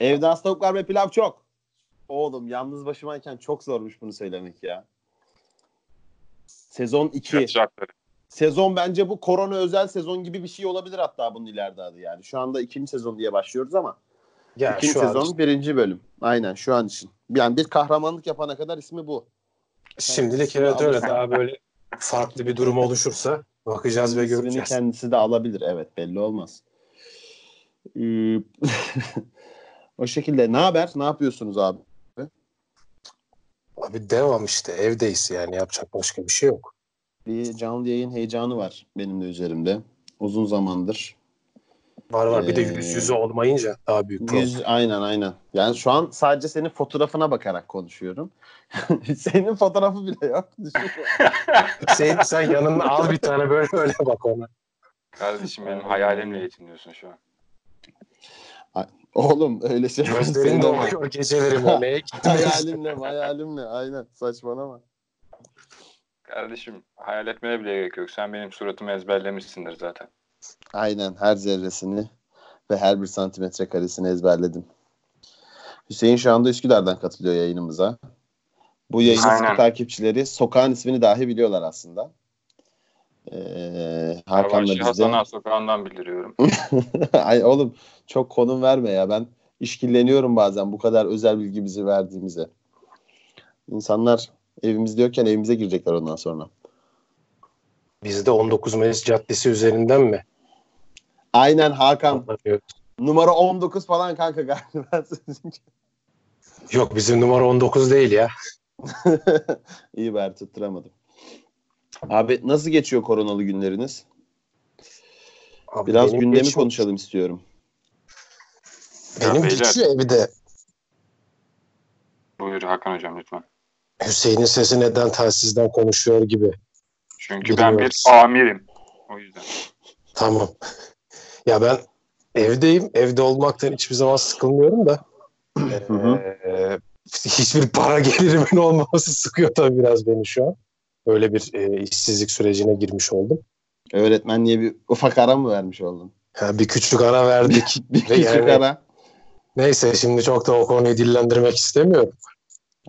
Evde az tavuklar ve pilav çok. Oğlum yalnız başımayken çok zormuş bunu söylemek ya. Sezon 2. Sezon bence bu korona özel sezon gibi bir şey olabilir hatta bunun ileride adı yani. Şu anda ikinci sezon diye başlıyoruz ama ya ikinci şu sezon an... birinci bölüm. Aynen şu an için. Yani bir kahramanlık yapana kadar ismi bu. Şimdilik evet öyle daha böyle farklı bir durum oluşursa bakacağız ve göreceğiz. kendisi de alabilir evet belli olmaz. Ee, o şekilde ne haber? Ne yapıyorsunuz abi? Abi devam işte evdeyiz yani yapacak başka bir şey yok. Bir canlı yayın heyecanı var benim de üzerimde. Uzun zamandır. Var var bir ee, de yüz yüze olmayınca daha büyük problem. Yüz, aynen aynen. Yani şu an sadece senin fotoğrafına bakarak konuşuyorum. senin fotoğrafı bile yok. sen, sen yanına al bir tane böyle öyle bak ona. Kardeşim benim hayalimle yetiniyorsun şu an. Oğlum öyle şey. Gözlerin doluyor gecelerim olmaya hayalimle hayalimle aynen saçmalama. Kardeşim hayal etmeye bile gerek yok. Sen benim suratımı ezberlemişsindir zaten. Aynen her zerresini ve her bir santimetre karesini ezberledim. Hüseyin şu anda Üsküdar'dan katılıyor yayınımıza. Bu yayının takipçileri sokağın ismini dahi biliyorlar aslında. Ee, Hakan'la bizde. Hasan sokağından bildiriyorum. Ay oğlum çok konum verme ya. Ben işkilleniyorum bazen bu kadar özel bilgi bizi verdiğimize. İnsanlar evimiz diyorken evimize girecekler ondan sonra. Bizde 19 Mayıs Caddesi üzerinden mi? Aynen Hakan. Numara 19 falan kanka galiba. Yok bizim numara 19 değil ya. İyi bari tutturamadım. Abi nasıl geçiyor koronalı günleriniz? Abi Biraz gündemi geçiyor. konuşalım istiyorum. Benim ya geçiyor evde. Buyur Hakan hocam lütfen. Hüseyin'in sesi neden telsizden konuşuyor gibi. Çünkü Biliyoruz. ben bir amirim. O yüzden. Tamam. Ya ben evdeyim. Evde olmaktan hiçbir zaman sıkılmıyorum da. ee, hiçbir para gelirimin olmaması sıkıyor tabii biraz beni şu an. Öyle bir e, işsizlik sürecine girmiş oldum. Öğretmenliğe bir ufak ara mı vermiş oldun? Ha, bir küçük ara verdik. bir küçük yani, ara. Neyse şimdi çok da o konuyu dillendirmek istemiyorum.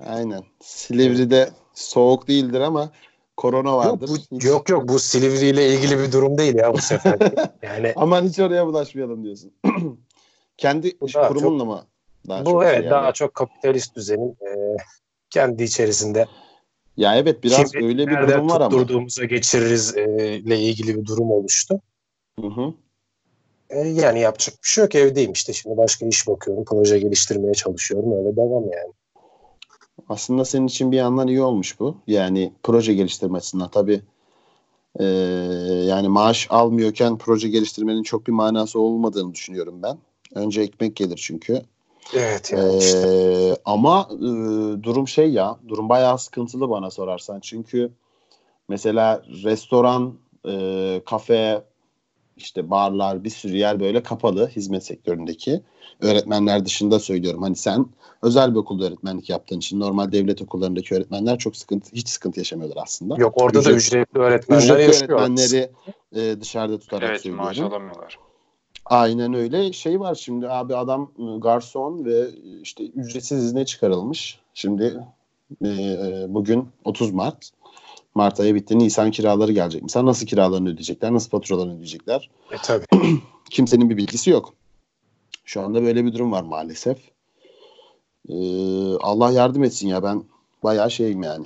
Aynen. Silivri'de soğuk değildir ama korona vardır. Yok, bu, yok yok bu Silivri ile ilgili bir durum değil ya bu sefer. Yani aman hiç oraya bulaşmayalım diyorsun. Kendi kurumunla mı? Daha bu çok evet yani. daha çok kapitalist düzenin e, kendi içerisinde ya evet biraz Kimi öyle bir durum var ama. Tutturduğumuza geçiririz e, ile ilgili bir durum oluştu. Hı hı. E, yani yapacak bir şey yok evdeyim işte şimdi başka iş bakıyorum proje geliştirmeye çalışıyorum öyle devam yani. Aslında senin için bir yandan iyi olmuş bu. Yani proje geliştirme açısından tabii e, yani maaş almıyorken proje geliştirmenin çok bir manası olmadığını düşünüyorum ben. Önce ekmek gelir çünkü. Evet yani ee, işte. Ama e, durum şey ya, durum bayağı sıkıntılı bana sorarsan. Çünkü mesela restoran, e, kafe, işte barlar, bir sürü yer böyle kapalı hizmet sektöründeki. Öğretmenler dışında söylüyorum. Hani sen özel bir okulda öğretmenlik yaptığın için normal devlet okullarındaki öğretmenler çok sıkıntı, hiç sıkıntı yaşamıyorlar aslında. Yok orada Ücret, da ücretli öğretmenler ücretli yaşıyor. öğretmenleri e, dışarıda tutarak evet, söylüyorum. Evet maaş alamıyorlar. Aynen öyle. Şey var şimdi abi adam ıı, garson ve işte ücretsiz izne çıkarılmış. Şimdi e bugün 30 Mart. Mart ayı bitti. Nisan kiraları gelecek. Mesela nasıl kiralarını ödeyecekler? Nasıl faturalarını ödeyecekler? E tabii. Kimsenin bir bilgisi yok. Şu anda böyle bir durum var maalesef. Ee, Allah yardım etsin ya ben bayağı şeyim yani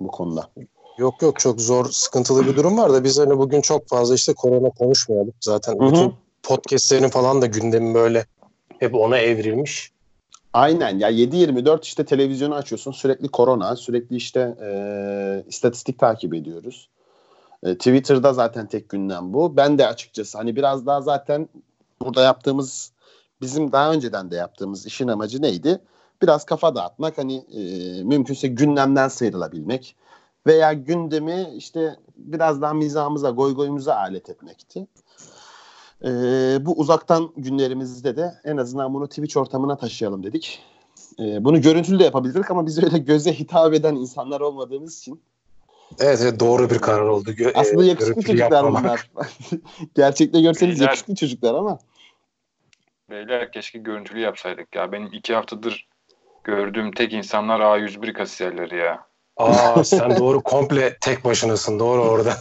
bu konuda. Yok yok çok zor sıkıntılı bir durum var da biz hani bugün çok fazla işte korona konuşmayalım. Zaten Hı-hı. bütün podcastlerin falan da gündemi böyle hep ona evrilmiş. Aynen ya 7-24 işte televizyonu açıyorsun sürekli korona sürekli işte e, istatistik takip ediyoruz. E, Twitter'da zaten tek gündem bu. Ben de açıkçası hani biraz daha zaten burada yaptığımız bizim daha önceden de yaptığımız işin amacı neydi? Biraz kafa dağıtmak hani e, mümkünse gündemden sıyrılabilmek veya gündemi işte biraz daha mizahımıza goygoyumuza alet etmekti. E, bu uzaktan günlerimizde de en azından bunu Twitch ortamına taşıyalım dedik. E, bunu görüntülü de yapabilirdik ama biz öyle göze hitap eden insanlar olmadığımız için Evet, evet doğru bir karar oldu. Gö- Aslında e, yakışıklı çocuklar yapmamak. bunlar. Gerçekte görseniz Beyler, yakışıklı çocuklar ama. Beyler keşke görüntülü yapsaydık ya. Benim iki haftadır gördüğüm tek insanlar A101 kasiyerleri ya. Aa sen doğru komple tek başınasın doğru orada.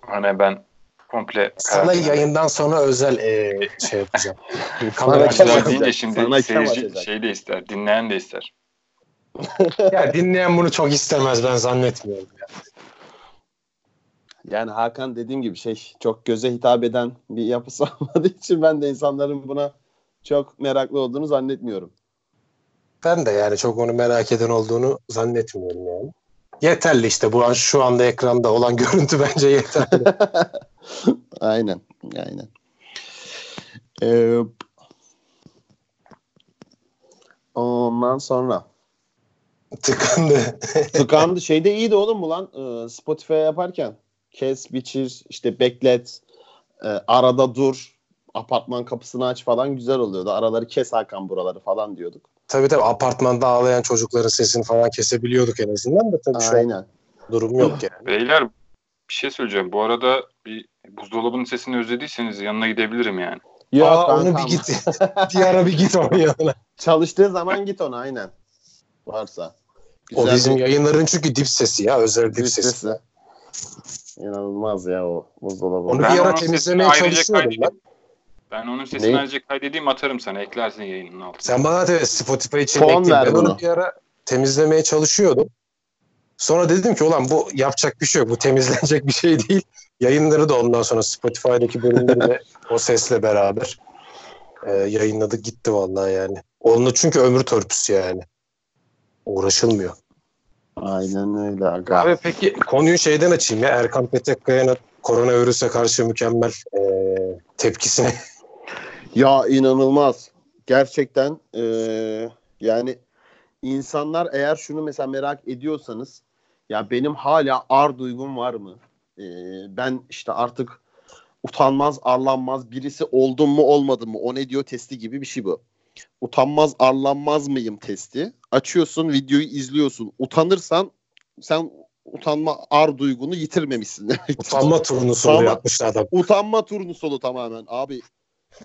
Hani ben komple Sana yayından sonra özel e, şey yapacağım. Sana Kamera açacak? deyince şimdi Sana seyirci şey de ister, dinleyen de ister. ya dinleyen bunu çok istemez ben zannetmiyorum. Ya. Yani Hakan dediğim gibi şey çok göze hitap eden bir yapısı olmadığı için ben de insanların buna çok meraklı olduğunu zannetmiyorum. Ben de yani çok onu merak eden olduğunu zannetmiyorum yani. Yeterli işte bu an şu anda ekranda olan görüntü bence yeterli. aynen, aynen. Ee, ondan sonra Tıkandı. tıkandı. Şeyde iyiydi oğlum bu lan Ee, Spotify yaparken. Kes, biçir, işte beklet, e, arada dur, apartman kapısını aç falan güzel oluyordu. Araları kes Hakan buraları falan diyorduk. tabii tabii apartmanda ağlayan çocukların sesini falan kesebiliyorduk en azından da tabii şu an Aynen. durum yok yani. Beyler bir şey söyleyeceğim. Bu arada bir buzdolabının sesini özlediyseniz yanına gidebilirim yani. Yok Aa, onu bir git. ara bir git onun yanına. Çalıştığı zaman git ona aynen. Varsa. O Güzel bizim bir yayınların çünkü dip sesi ya özel dip dip sesi. sesi. İnanılmaz ya o buzdolabı. Onu Ben bir ara temizlemeye çalışıyordum ben. Ben onun sesini Ne? ayrıca kaydedeyim atarım sana. Eklersin yayının altına. Sen bana da Spotify için ekleyin. Ben onu bir ara temizlemeye çalışıyordum. Sonra dedim ki ulan bu yapacak bir şey yok. Bu temizlenecek bir şey değil. Yayınları da ondan sonra Spotify'daki bölümleri de o sesle beraber e, yayınladık gitti vallahi yani. Onunla çünkü ömür törpüsü yani. Uğraşılmıyor. Aynen öyle aga. Abi peki konuyu şeyden açayım ya. Erkan Petekkaya'nın koronavirüse karşı mükemmel e, tepkisine. Ya inanılmaz. Gerçekten eee, yani insanlar eğer şunu mesela merak ediyorsanız ya benim hala ar duygum var mı? Eee, ben işte artık utanmaz arlanmaz birisi oldum mu olmadım mı o ne diyor testi gibi bir şey bu. Utanmaz arlanmaz mıyım testi. Açıyorsun videoyu izliyorsun. Utanırsan sen utanma ar duygunu yitirmemişsin. Utanma turnusunu Utanma- yapmıştı adam. Utanma turnusolu tamamen. Abi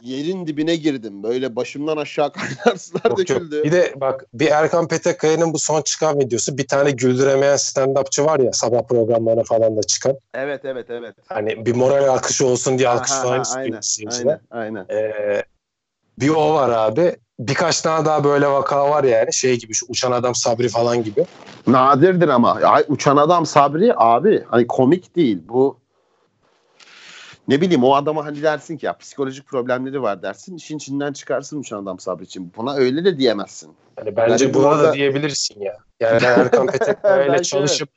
yerin dibine girdim. Böyle başımdan aşağı kaynar sular Yok, yok. döküldü. Bir de bak bir Erkan Petekkaya'nın bu son çıkan videosu bir tane güldüremeyen stand-upçı var ya sabah programlarına falan da çıkan. Evet evet evet. Hani bir moral akışı olsun diye alkış falan ha, istiyor aynen, izleyiciler. aynen, aynen. Ee, bir o var abi. Birkaç tane daha böyle vaka var yani. Şey gibi şu uçan adam Sabri falan gibi. Nadirdir ama. Ay, uçan adam Sabri abi hani komik değil. Bu ne bileyim o adama hani dersin ki ya psikolojik problemleri var dersin. işin içinden çıkarsın uçan adam Sabri için. Buna öyle de diyemezsin. Hani bence Yani buna burada- da diyebilirsin ya. Yani Erkan Petekkaya çalışıp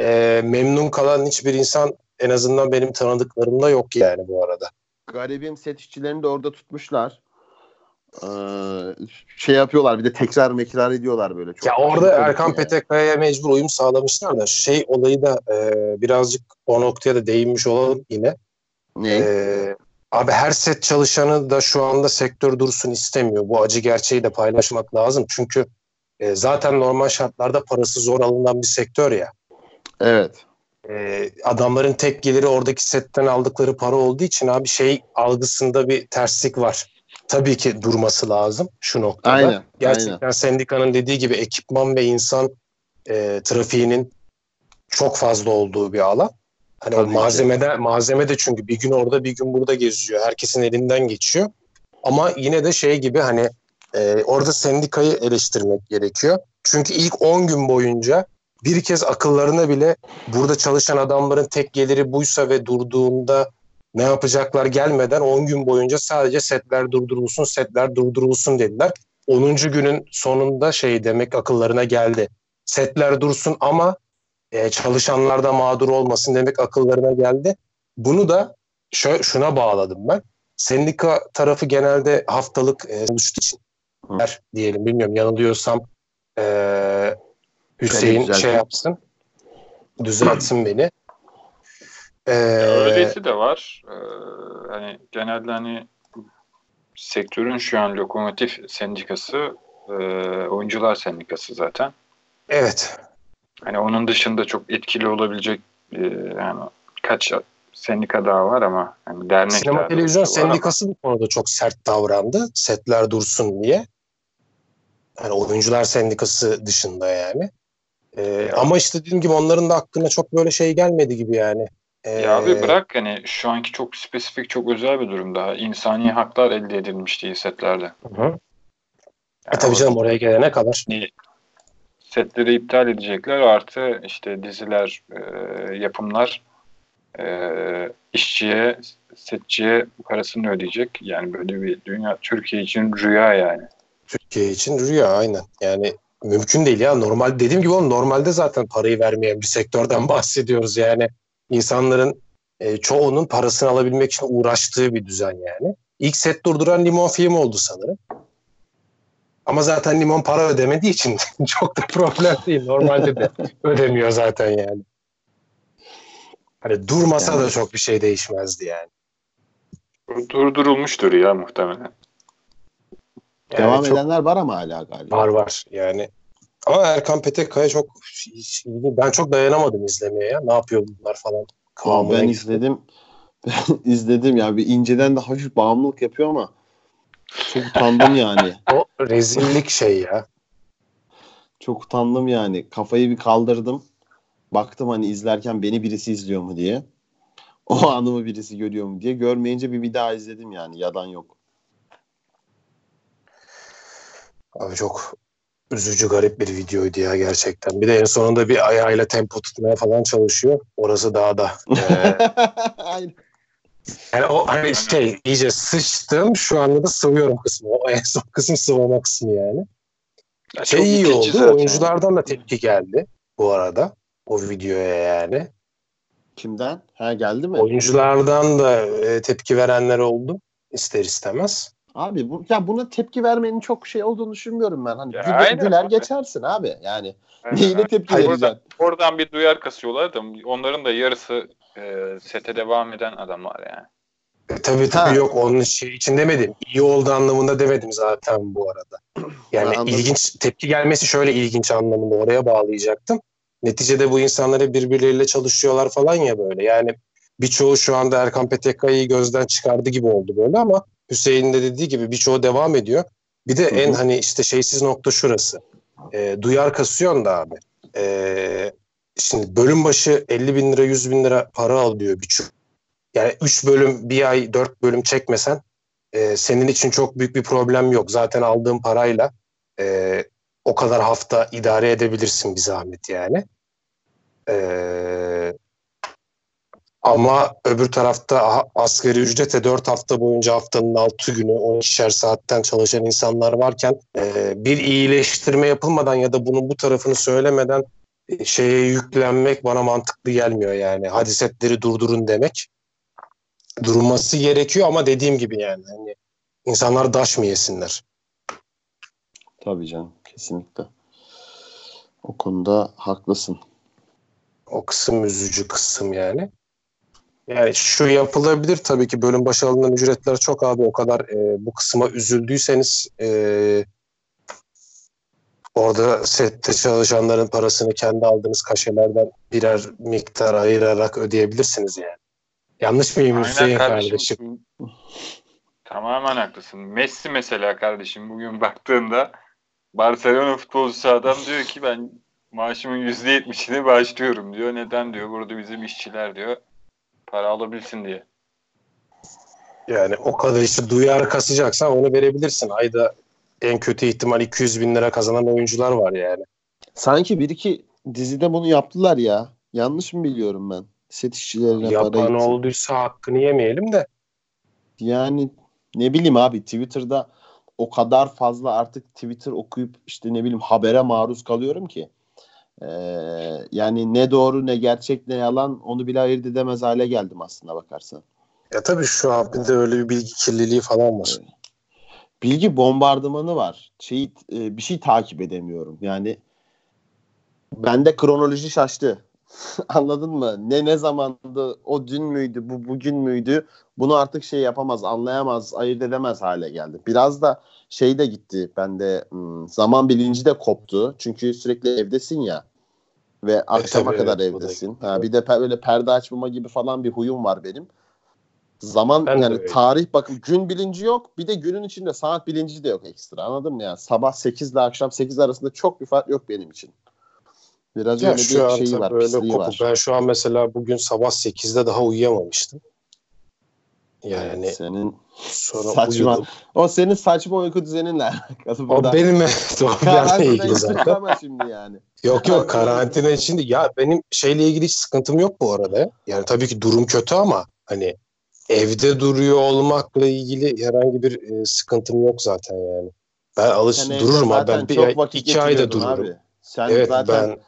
e, memnun kalan hiçbir insan en azından benim tanıdıklarımda yok yani bu arada. Garibim set işçilerini de orada tutmuşlar. Ee, şey yapıyorlar bir de tekrar mekrar ediyorlar böyle. Çok Ya orada Erkan yani. Petekkaya'ya mecbur uyum sağlamışlar da şey olayı da e, birazcık o noktaya da değinmiş olalım yine. Ne? E, abi her set çalışanı da şu anda sektör dursun istemiyor. Bu acı gerçeği de paylaşmak lazım. Çünkü e, zaten normal şartlarda parası zor alınan bir sektör ya. Evet. E, adamların tek geliri oradaki setten aldıkları para olduğu için abi şey algısında bir terslik var. Tabii ki durması lazım şu noktada. Aynen. Gerçekten aynen. sendikanın dediği gibi ekipman ve insan e, trafiğinin çok fazla olduğu bir alan. Hani o Tabii ki. malzemede malzeme de çünkü bir gün orada bir gün burada geziyor. Herkesin elinden geçiyor. Ama yine de şey gibi hani e, orada sendikayı eleştirmek gerekiyor. Çünkü ilk 10 gün boyunca bir kez akıllarına bile burada çalışan adamların tek geliri buysa ve durduğunda ne yapacaklar gelmeden 10 gün boyunca sadece setler durdurulsun, setler durdurulsun dediler. 10. günün sonunda şey demek akıllarına geldi. Setler dursun ama e, çalışanlar da mağdur olmasın demek akıllarına geldi. Bunu da şö- şuna bağladım ben. Sendika tarafı genelde haftalık e, oluştuğu için Hı. der diyelim bilmiyorum yanılıyorsam e, Hüseyin şey yapsın düzeltsin beni. E, Öylesi de var. Ee, hani genelde hani sektörün şu an lokomotif sendikası e, oyuncular sendikası zaten. evet Hani onun dışında çok etkili olabilecek e, yani kaç sendika daha var ama yani dernek Sinema televizyon sendikası bu konuda çok sert davrandı. Setler dursun diye. Yani oyuncular sendikası dışında yani. Ee, ama işte dediğim gibi onların da hakkında çok böyle şey gelmedi gibi yani. Ee, ya abi bırak hani şu anki çok spesifik çok özel bir durum daha. İnsani haklar elde edilmiş değil setlerde. Hı. Yani e tabii canım oraya gelene kadar. Setleri iptal edecekler artı işte diziler, e, yapımlar e, işçiye, setçiye parasını ödeyecek. Yani böyle bir dünya Türkiye için rüya yani. Türkiye için rüya aynen. Yani mümkün değil ya. Normal dediğim gibi oğlum normalde zaten parayı vermeyen bir sektörden bahsediyoruz yani. insanların e, çoğunun parasını alabilmek için uğraştığı bir düzen yani. İlk set durduran Limon film oldu sanırım. Ama zaten Limon para ödemediği için çok da problem değil. Normalde de ödemiyor zaten yani. Hani durmasa yani. da çok bir şey değişmezdi yani. Durdurulmuştur ya muhtemelen. Yani Devam çok, edenler var ama hala galiba. Var var yani. Ama Erkan Petekkaya çok ben çok dayanamadım izlemeye ya. Ne yapıyor bunlar falan. Ben izledim. izledim ya bir inceden de hafif bağımlılık yapıyor ama çok utandım yani. O rezillik şey ya. Çok utandım yani. Kafayı bir kaldırdım. Baktım hani izlerken beni birisi izliyor mu diye. O anımı birisi görüyor mu diye. Görmeyince bir, bir daha izledim yani. Yalan yok. Abi çok üzücü garip bir videoydu ya gerçekten. Bir de en sonunda bir ayağıyla tempo tutmaya falan çalışıyor. Orası daha da. E, yani o hani şey iyice sıçtım şu anda da sıvıyorum kısmı. O en son kısım sıvama kısmı yani. Ya şey iyi oldu. Zaten. Oyunculardan da tepki geldi bu arada. O videoya yani. Kimden? Ha geldi mi? Oyunculardan da e, tepki verenler oldu ister istemez. Abi bu, ya buna tepki vermenin çok şey olduğunu düşünmüyorum ben. Hani ya güler, güler geçersin abi. Yani aynen. neyine tepki Hayır, vereceksin? Oradan, oradan bir duyar kasıyorlar da onların da yarısı e, sete devam eden adamlar yani. E, tabii tabii ha. yok onun şey için demedim. İyi oldu anlamında demedim zaten bu arada. Yani ilginç tepki gelmesi şöyle ilginç anlamında oraya bağlayacaktım. Neticede bu insanları birbirleriyle çalışıyorlar falan ya böyle. Yani birçoğu şu anda Erkan Petekkaya'yı gözden çıkardı gibi oldu böyle ama Hüseyin de dediği gibi birçoğu devam ediyor. Bir de en hani işte şeysiz nokta şurası. E, duyar kasıyorsun da abi. E, şimdi bölüm başı 50 bin lira 100 bin lira para alıyor birçok. Yani 3 bölüm bir ay 4 bölüm çekmesen e, senin için çok büyük bir problem yok. Zaten aldığın parayla e, o kadar hafta idare edebilirsin bir zahmet yani. Ee, ama öbür tarafta asgari ücrete 4 hafta boyunca haftanın 6 günü 12'şer saatten çalışan insanlar varken e, bir iyileştirme yapılmadan ya da bunun bu tarafını söylemeden e, şeye yüklenmek bana mantıklı gelmiyor yani. Hadi setleri durdurun demek. Durulması gerekiyor ama dediğim gibi yani hani insanlar daş mı yesinler? Tabii canım kesinlikle. O konuda haklısın. O kısım üzücü kısım yani. Yani şu yapılabilir tabii ki bölüm başı alınan ücretler çok abi o kadar e, bu kısma üzüldüyseniz e, orada sette çalışanların parasını kendi aldığınız kaşelerden birer miktar ayırarak ödeyebilirsiniz yani. Yanlış mıyım Aynen Hüseyin kardeşim? kardeşim? Tamamen haklısın. Messi mesela kardeşim bugün baktığında Barcelona futbolcusu adam diyor ki ben maaşımın %70'ini bağışlıyorum diyor. Neden diyor burada bizim işçiler diyor para alabilsin diye. Yani o kadar işte duyar kasacaksan onu verebilirsin. Ayda en kötü ihtimal 200 bin lira kazanan oyuncular var yani. Sanki bir iki dizide bunu yaptılar ya. Yanlış mı biliyorum ben? Set işçilerine Yapan para Yapan olduysa hakkını yemeyelim de. Yani ne bileyim abi Twitter'da o kadar fazla artık Twitter okuyup işte ne bileyim habere maruz kalıyorum ki. Ee, yani ne doğru ne gerçek ne yalan onu bile ayırt edemez hale geldim aslında bakarsan. Ya tabii şu an de öyle bir bilgi kirliliği falan var. Bilgi bombardımanı var. Şey, bir şey takip edemiyorum. Yani bende kronoloji şaştı. Anladın mı? Ne ne zamandı? O dün müydü? Bu bugün müydü? Bunu artık şey yapamaz, anlayamaz, ayırt edemez hale geldi. Biraz da şey de gitti. Bende hmm, zaman bilinci de koptu. Çünkü sürekli evdesin ya. Ve akşama tabii, kadar evet, evdesin. Ha, bir de pe- böyle perde açmama gibi falan bir huyum var benim. Zaman Ben yani tarih bakın gün bilinci yok. Bir de günün içinde saat bilinci de yok ekstra. Anladın mı ya? Sabah 8 ile akşam 8 arasında çok bir fark yok benim için. Biraz Ya öyle şu bir şeyi var, böyle kopuk. var. Ben şu an mesela bugün sabah 8'de daha uyuyamamıştım. Yani senin sonra saçma. uyudum. O senin saçma uyku düzeninle alakalı. O benim o benimle ilgili zaten. çıkama şimdi yani. Yok yok karantina için değil. Ya benim şeyle ilgili hiç sıkıntım yok bu arada. Yani tabii ki durum kötü ama hani evde duruyor olmakla ilgili herhangi bir e, sıkıntım yok zaten yani. Ben alış Sen dururum abi. Ben bir ay, iki ayda dururum. Abi. Sen Evet zaten ben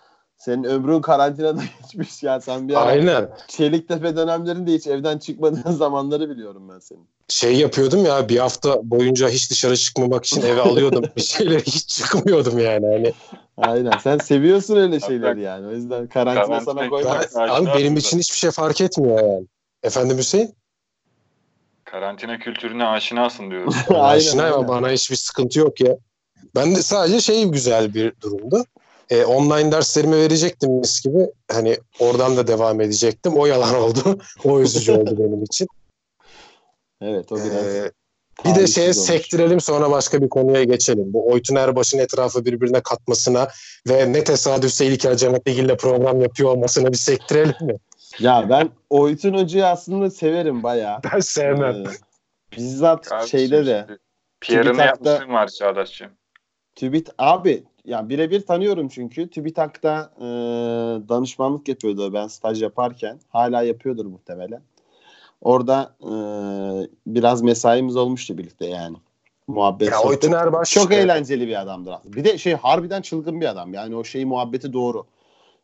senin ömrün karantinada geçmiş ya. Sen bir ara aynen Çeliktepe dönemlerinde hiç evden çıkmadığın zamanları biliyorum ben senin. şey yapıyordum ya bir hafta boyunca hiç dışarı çıkmamak için eve alıyordum. bir şeyler hiç çıkmıyordum yani. Hani Aynen. Sen seviyorsun öyle şeyleri yani. O yüzden karantina Karantina- sana ben, koymaz. Aşina abi benim aslında. için hiçbir şey fark etmiyor yani. Efendim Hüseyin? Karantina kültürüne aşinasın diyoruz. Aynen, Aşinayım aynen. ama bana hiçbir sıkıntı yok ya. Ben de sadece şey güzel bir durumdu. E, online derslerimi verecektim mis gibi. Hani oradan da devam edecektim. O yalan oldu. o üzücü oldu benim için. Evet o biraz. Ee, bir de şeye olmuş. sektirelim sonra başka bir konuya geçelim. Bu Oytun Erbaş'ın etrafı birbirine katmasına ve ne tesadüfse İlker Cennetigil'le program yapıyor olmasına bir sektirelim mi? Ya ben Oytun Hoca'yı aslında severim bayağı. Ben sevmem. Ee, bizzat Kardeşim şeyde de TÜBİTAK'ta- yapmışlığın var Çağdaş'cığım. TÜBİT abi ya birebir tanıyorum çünkü TÜBİTAK'ta e, danışmanlık yapıyordu ben staj yaparken. Hala yapıyordur muhtemelen. Orada e, biraz mesaimiz olmuştu birlikte yani. Muhabbet. Ya. Oytun Erbaş Çok e, eğlenceli bir adamdır aslında. Bir de şey harbiden çılgın bir adam. Yani o şey muhabbeti doğru.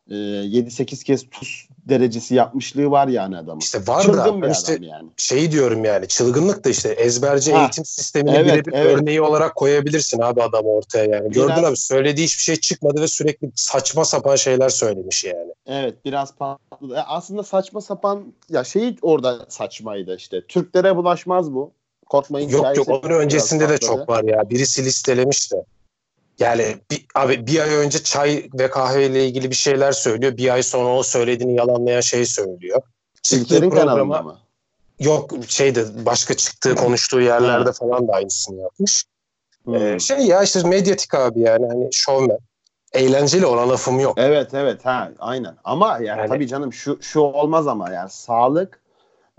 Ee, 7-8 kez tuz derecesi yapmışlığı var yani adamın. işte var da çılgın bir işte yani. şeyi diyorum yani çılgınlık da işte ezberci Ha. eğitim sistemini Evet, birebir evet. örneği olarak koyabilirsin abi adam ortaya yani. Gördün Biraz- abi söylediği hiçbir şey çıkmadı ve sürekli saçma sapan şeyler söylemiş yani. Evet biraz patladı. Aslında saçma sapan ya şey orada saçmaydı işte. Türklere bulaşmaz bu. Korkmayın Yok yok onun öncesinde de patladı. çok var ya. Birisi listelemiş de. Yani bir, abi bir ay önce çay ve kahve ile ilgili bir şeyler söylüyor. Bir ay sonra o söylediğini yalanlayan şeyi söylüyor. Çıktığı programa mı? yok şeyde başka çıktığı konuştuğu yerlerde falan da aynısını yapmış. Hmm. Ee, şey ya işte medyatik abi yani hani şovmen. Eğlenceli ona lafım yok. Evet evet ha aynen. Ama yani, Yani- tabii canım şu şu olmaz ama yani sağlık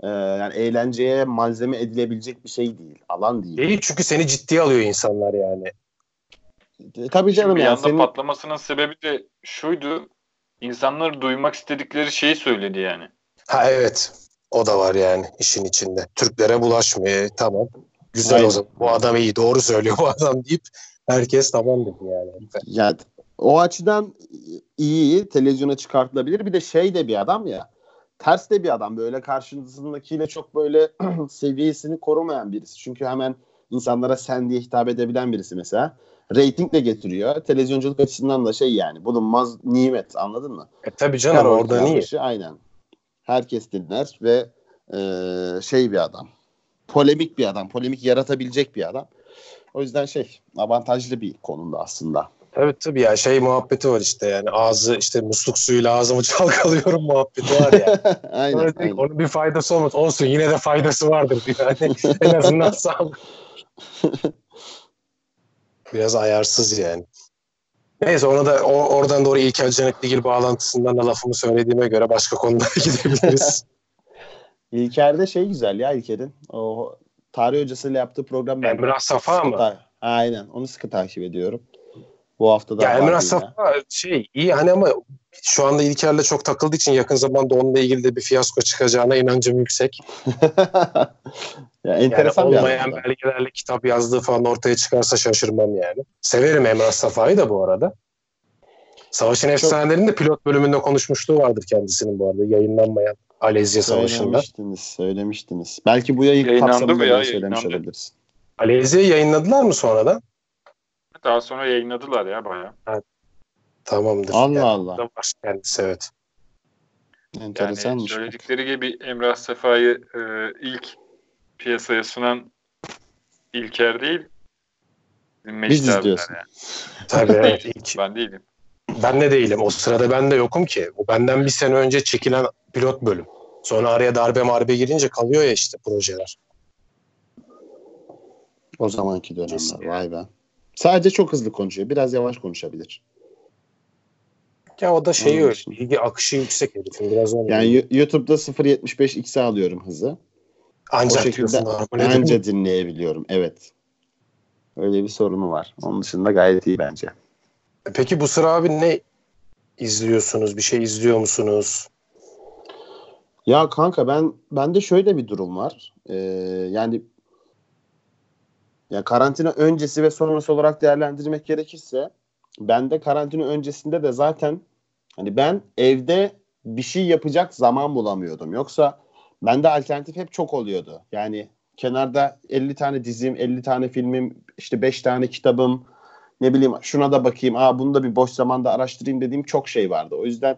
e, yani eğlenceye malzeme edilebilecek bir şey değil. Alan değil. Değil çünkü seni ciddiye alıyor insanlar yani. Tabii canım Şimdi bir yani anda senin patlamasının sebebi de şuydu. İnsanlar duymak istedikleri şeyi söyledi yani. Ha evet. O da var yani işin içinde. Türklere bulaşmıyor. E, Tamam. Güzel Aynen. o zaman. Bu adam iyi. Doğru söylüyor bu adam deyip herkes tamam dedi yani. Yani o açıdan iyi televizyona çıkartılabilir. Bir de şey de bir adam ya. Ters de bir adam. Böyle karşısındakiyle çok böyle seviyesini korumayan birisi. Çünkü hemen insanlara sen diye hitap edebilen birisi mesela. Rating de getiriyor. Televizyonculuk açısından da şey yani bulunmaz nimet anladın mı? E tabii canım oradan iyi. Kavgaşı, Aynen. Herkes dinler ve e, şey bir adam. Polemik bir adam. Polemik yaratabilecek bir adam. O yüzden şey avantajlı bir konumda aslında. Evet tabii ya şey muhabbeti var işte yani ağzı işte musluk suyuyla ağzımı çalkalıyorum muhabbeti var ya. aynen, Sonra aynen. ki, Onun bir faydası olmaz. Olsun yine de faydası vardır. Yani en azından sağlık. Biraz ayarsız yani. Neyse ona da o, oradan doğru İlker Cenetligil bağlantısından da lafımı söylediğime göre başka konulara gidebiliriz. İlker'de şey güzel ya İlker'in. O tarih hocasıyla yaptığı program ben Emrah Safa mı? ta- Aynen. Onu sıkı takip ediyorum. Bu hafta da Ya Emrah. Safa şey iyi hani ama şu anda İlker'le çok takıldığı için yakın zamanda onunla ilgili de bir fiyasko çıkacağına inancım yüksek. ya Yani enteresan bir olmayan adam. belgelerle kitap yazdığı falan ortaya çıkarsa şaşırmam yani. Severim Emrah Safa'yı da bu arada. Savaşın Efsanelerinin pilot bölümünde konuşmuşluğu vardır kendisinin bu arada yayınlanmayan Alezya Savaşı'nda. Söylemiştiniz, söylemiştiniz. Belki bu yayın Yayınlandı kapsamında mı ya? söylemiş olabilirsin. Alezya'yı yayınladılar mı sonradan? Daha sonra yayınladılar ya bayağı. Tamamdır. Allah Yani Allah. var kendisi evet. Yani Enteresanmış. söyledikleri gibi Emrah Sefa'yı e, ilk piyasaya sunan İlker değil. Mecit Biz izliyorsun. yani. Tabii evet. ilk Ben değilim. Ben de değilim. O sırada ben de yokum ki. O benden bir sene önce çekilen pilot bölüm. Sonra araya darbe marbe girince kalıyor ya işte projeler. O zamanki dönemler. Vay be. Sadece çok hızlı konuşuyor. Biraz yavaş konuşabilir. Ya o da şeyi öyle. Bilgi akışı yüksek herifin. Biraz onu Yani Yo- YouTube'da 0.75 x'e alıyorum hızı. ancak o şekilde anca dinleyebiliyorum. Evet. Öyle bir sorunu var. Onun dışında gayet iyi bence. Peki bu sıra abi ne izliyorsunuz? Bir şey izliyor musunuz? Ya kanka ben bende şöyle bir durum var. Ee, yani ya karantina öncesi ve sonrası olarak değerlendirmek gerekirse bende karantina öncesinde de zaten hani ben evde bir şey yapacak zaman bulamıyordum. Yoksa bende alternatif hep çok oluyordu. Yani kenarda 50 tane dizim, 50 tane filmim, işte 5 tane kitabım, ne bileyim şuna da bakayım, aa bunu da bir boş zamanda araştırayım dediğim çok şey vardı. O yüzden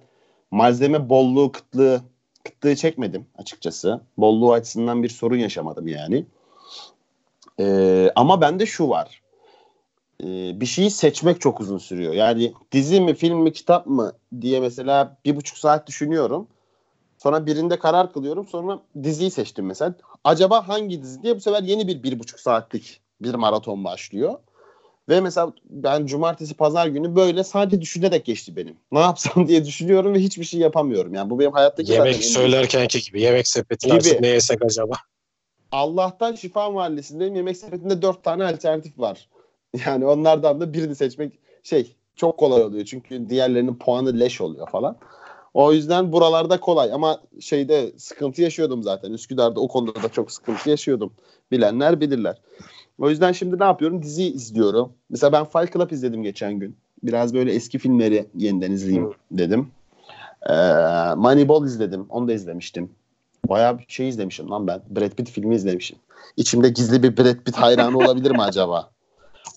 malzeme bolluğu, kıtlığı kıtlığı çekmedim açıkçası. Bolluğu açısından bir sorun yaşamadım yani. Ee, ama bende şu var. Ee, bir şeyi seçmek çok uzun sürüyor. Yani dizi mi, film mi, kitap mı diye mesela bir buçuk saat düşünüyorum. Sonra birinde karar kılıyorum. Sonra diziyi seçtim mesela. Acaba hangi dizi diye bu sefer yeni bir bir buçuk saatlik bir maraton başlıyor. Ve mesela ben cumartesi pazar günü böyle sadece düşünerek geçti benim. Ne yapsam diye düşünüyorum ve hiçbir şey yapamıyorum. Yani bu benim hayattaki Yemek söylerkenki gibi. Yemek sepetini Gibi. ne yesek acaba? Allah'tan Şifa Mahallesi'ndeyim. Yemek sepetinde dört tane alternatif var. Yani onlardan da birini seçmek şey çok kolay oluyor. Çünkü diğerlerinin puanı leş oluyor falan. O yüzden buralarda kolay ama şeyde sıkıntı yaşıyordum zaten. Üsküdar'da o konuda da çok sıkıntı yaşıyordum. Bilenler bilirler. O yüzden şimdi ne yapıyorum? Dizi izliyorum. Mesela ben Fight Club izledim geçen gün. Biraz böyle eski filmleri yeniden izleyeyim dedim. Ee, Moneyball izledim. Onu da izlemiştim. Bayağı bir şey izlemişim lan ben. Brad Pitt filmi izlemişim. İçimde gizli bir Brad Pitt hayranı olabilir mi acaba?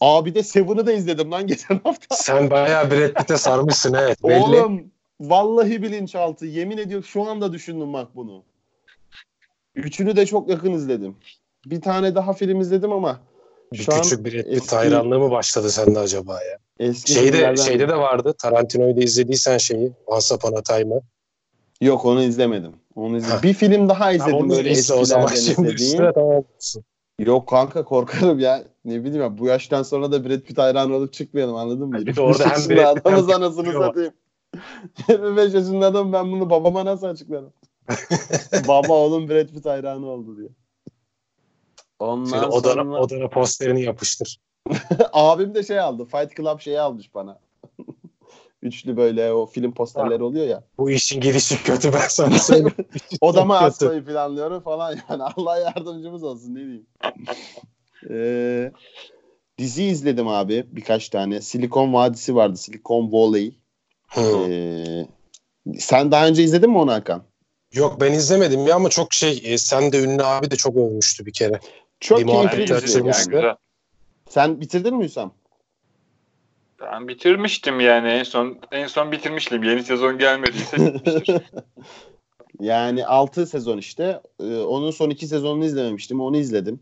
Abi de Seven'ı da izledim lan geçen hafta. Sen bayağı Brad Pitt'e sarmışsın evet. Belli. Oğlum vallahi bilinçaltı. Yemin ediyorum şu anda düşündüm bak bunu. Üçünü de çok yakın izledim. Bir tane daha film izledim ama bir şu küçük Brad Pitt eski- hayranlığı mı başladı sende acaba ya? eski Şeyde, filmlerden- şeyde de vardı. Tarantino'yu da izlediysen şeyi. Once Upon a Time'ı. Yok onu izlemedim. Onu izledim. Bir film daha Ha, izledim onu böyle izle o zaman şimdi üstüne tamam? Yok kanka korkarım ya. Ne bileyim ya bu yaştan sonra da Brad Pitt hayranı olup çıkmayalım anladın mı? Ha, bir de 25 orada hem Brad hem adamız anasını satayım. 25 yaşında adam ben bunu babama nasıl açıklarım? Baba oğlum Brad Pitt hayranı oldu diye. Ondan Şöyle odana, sonra odana posterini yapıştır. abim de şey aldı. Fight Club şeyi almış bana. Üçlü böyle o film posterleri oluyor ya. Bu işin gidişi kötü ben sana söyleyeyim. Odama asmayı planlıyorum falan yani. Allah yardımcımız olsun ne diyeyim. Ee, dizi izledim abi birkaç tane. Silikon Vadisi vardı. Silikon Valley. Ee, sen daha önce izledin mi onu Hakan? Yok ben izlemedim ya ama çok şey e, sen de ünlü abi de çok övmüştü bir kere. Çok keyifli bir dizi. izledim ya, açılmıştı. güzel. Sen bitirdin mi Hüsam? Ben bitirmiştim yani en son en son bitirmiştim. Yeni sezon gelmediyse. Yani 6 sezon işte. Ee, onun son 2 sezonunu izlememiştim. Onu izledim.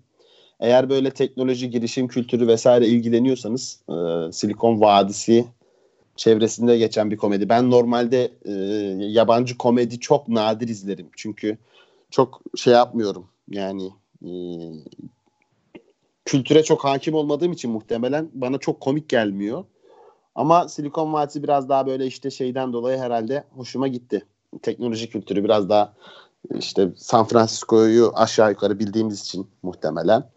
Eğer böyle teknoloji, girişim kültürü vesaire ilgileniyorsanız e, Silikon Vadisi çevresinde geçen bir komedi. Ben normalde e, yabancı komedi çok nadir izlerim. Çünkü çok şey yapmıyorum. Yani e, kültüre çok hakim olmadığım için muhtemelen bana çok komik gelmiyor. Ama Silikon Vadisi biraz daha böyle işte şeyden dolayı herhalde hoşuma gitti teknoloji kültürü biraz daha işte San Francisco'yu aşağı yukarı bildiğimiz için muhtemelen.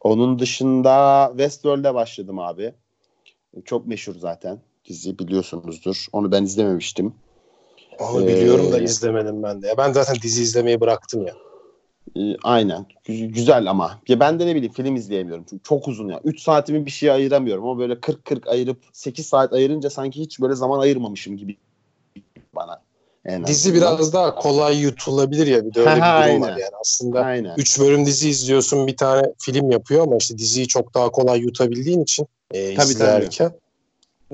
Onun dışında Westworld'e başladım abi. Çok meşhur zaten dizi biliyorsunuzdur. Onu ben izlememiştim. Onu biliyorum da Ee, izlemedim ben de. Ya ben zaten dizi izlemeyi bıraktım ya. Ee, aynen. Gü- güzel ama. Ya ben de ne bileyim film izleyemiyorum. Çünkü çok uzun ya. 3 saatimi bir şeye ayıramıyorum. Ama böyle 40-40 ayırıp 8 saat ayırınca sanki hiç böyle zaman ayırmamışım gibi bana. En Dizi azından. biraz daha kolay yutulabilir ya bir de öyle bir durum Ha, var aynen. yani. Aslında Aynen. 3 bölüm dizi izliyorsun bir tane film yapıyor ama işte diziyi çok daha kolay yutabildiğin için e, Tabii, izlerken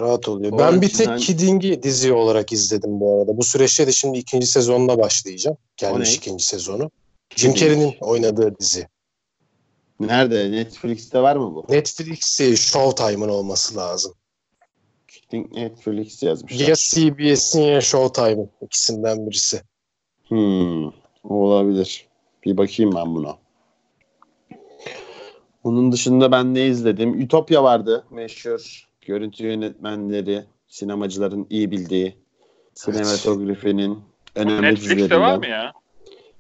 rahat oluyor. O ben bir tek Kidding'i dizi olarak izledim bu arada. Bu süreçte de şimdi ikinci sezonuna başlayacağım. Gelmiş ikinci sezonu. Jim. Carrey'nin oynadığı dizi. Nerede? Netflix'te var mı bu? Netflix e, Showtime'ın olması lazım. Netflix yazmışlar. Ya CBS'in ya Showtime'ın ikisinden birisi. Hmm, olabilir. Bir bakayım ben buna. Onun dışında ben ne izledim? Ütopya vardı. Meşhur görüntü yönetmenleri, sinemacıların iyi bildiği sinematografinin önemli Netflix'te dizilerinden. var mı ya?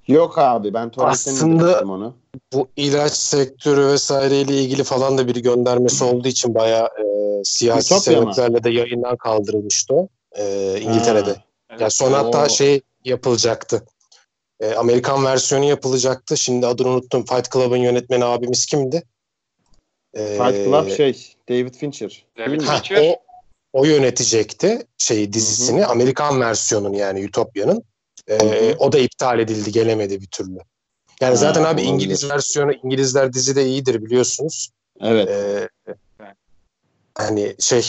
Yok abi ben torrentten Aslında- onu. Bu ilaç sektörü vesaireyle ilgili falan da bir göndermesi olduğu için bayağı e, siyasi Ütopya mı? sebeplerle de yayından kaldırılmıştı o. E, İngiltere'de. Ha, Evet. Ya son hatta şey yapılacaktı. E, Amerikan versiyonu yapılacaktı. Şimdi adını unuttum. Fight Club'ın yönetmeni abimiz kimdi? E, Fight Club şey David Fincher. David mi? ha, Fincher. o, o yönetecekti şey dizisini. Amerikan versiyonunu yani Ütopya'nın. E, o da iptal edildi. Gelemedi bir türlü. Yani zaten Ha, abi olabilir. İngiliz versiyonu İngilizler dizide iyidir biliyorsunuz. Evet. Ee, hani şey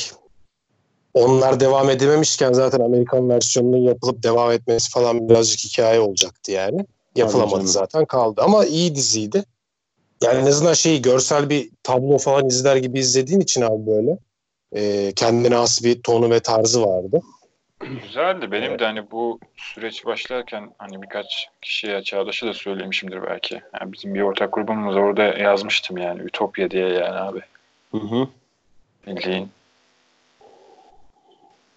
onlar devam edememişken zaten Amerikan versiyonunun yapılıp devam etmesi falan birazcık hikaye olacaktı yani. Yapılamadı zaten kaldı ama iyi diziydi. Yani en azından şey görsel bir tablo falan izler gibi izlediğin için abi böyle e, kendine has bir tonu ve tarzı vardı. Güzeldi. Benim Evet. de hani bu süreç başlarken hani birkaç kişiye Çağdaş'a da söylemişimdir belki. Yani bizim bir ortak grubumuz var, orada yazmıştım yani Ütopya diye yani abi. Hı hı. Bildiğin.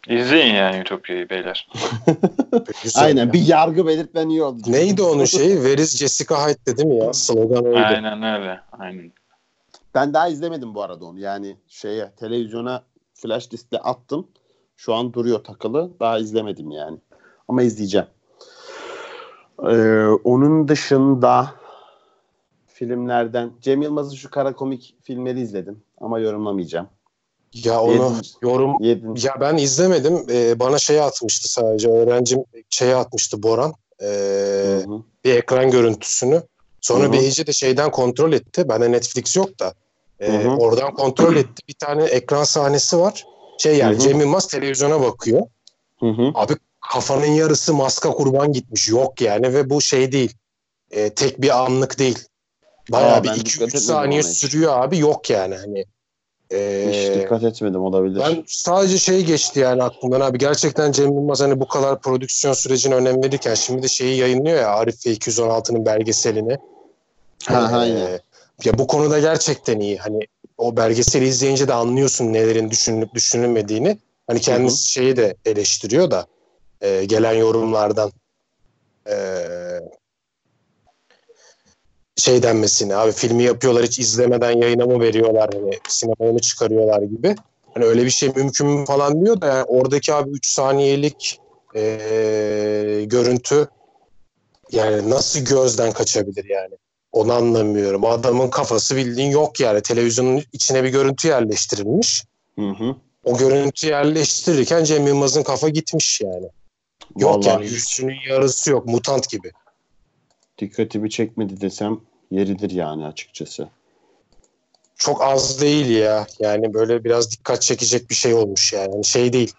İzleyin yani Ütopya'yı beyler. Aynen bir yargı belirtmen iyi oldu. Neydi onun şeyi? İs Jessica Hyde dedi mi ya? Slogan oydu. Aynen öyle. Aynen. Ben daha izlemedim bu arada onu. Yani şeye televizyona flash diskle attım. Şu an duruyor takılı. Daha izlemedim yani. Ama izleyeceğim. Ee, onun dışında filmlerden Cem Yılmaz'ın şu kara komik filmleri izledim. Ama yorumlamayacağım. Ya onu Yedin. yorum Yedin. Ya ben izlemedim. Ee, bana şey atmıştı sadece. Öğrencim şey atmıştı Boran. Ee, Hı hı. bir ekran görüntüsünü. Sonra Hı hı. bir iyice de şeyden kontrol etti. Bende Netflix yok da. Ee, Hı hı. oradan kontrol etti. Bir tane ekran sahnesi var. Şey yani Hı hı. Cem Yılmaz televizyona bakıyor. Hı hı. Abi kafanın yarısı maska kurban gitmiş. Yok yani ve bu şey değil. Ee, tek bir anlık değil. Bayağı Aa, bir ben 2-3 dikkat etmedim saniye sürüyor abi. Yok yani hani. Ee, Hiç dikkat etmedim olabilir. ben sadece şey geçti yani aklımdan abi gerçekten Cem Yılmaz hani bu kadar prodüksiyon sürecine önem verirken şimdi de şeyi yayınlıyor ya Arif ve 216'nın belgeselini. Ha, Ee, aynen. Ya bu konuda gerçekten iyi. Hani o belgeseli izleyince de anlıyorsun nelerin düşünülüp düşünülmediğini. Hani kendisi şeyi de eleştiriyor da e, gelen yorumlardan e, şey denmesini abi filmi yapıyorlar hiç izlemeden yayına mı veriyorlar hani sinemaya mı çıkarıyorlar gibi. Hani öyle bir şey mümkün mü falan diyor da yani oradaki abi 3 saniyelik e, görüntü yani nasıl gözden kaçabilir yani? Onu anlamıyorum. Adamın kafası bildiğin yok yani. Televizyonun içine bir görüntü yerleştirilmiş. Hı hı. O görüntü yerleştirirken Cem Yılmaz'ın kafa gitmiş yani. Yok Vallahi yani üstünün yarısı yok. Mutant gibi. dikkatimi çekmedi desem yeridir yani açıkçası. Çok az değil ya. Yani böyle biraz dikkat çekecek bir şey olmuş yani. Şey değil.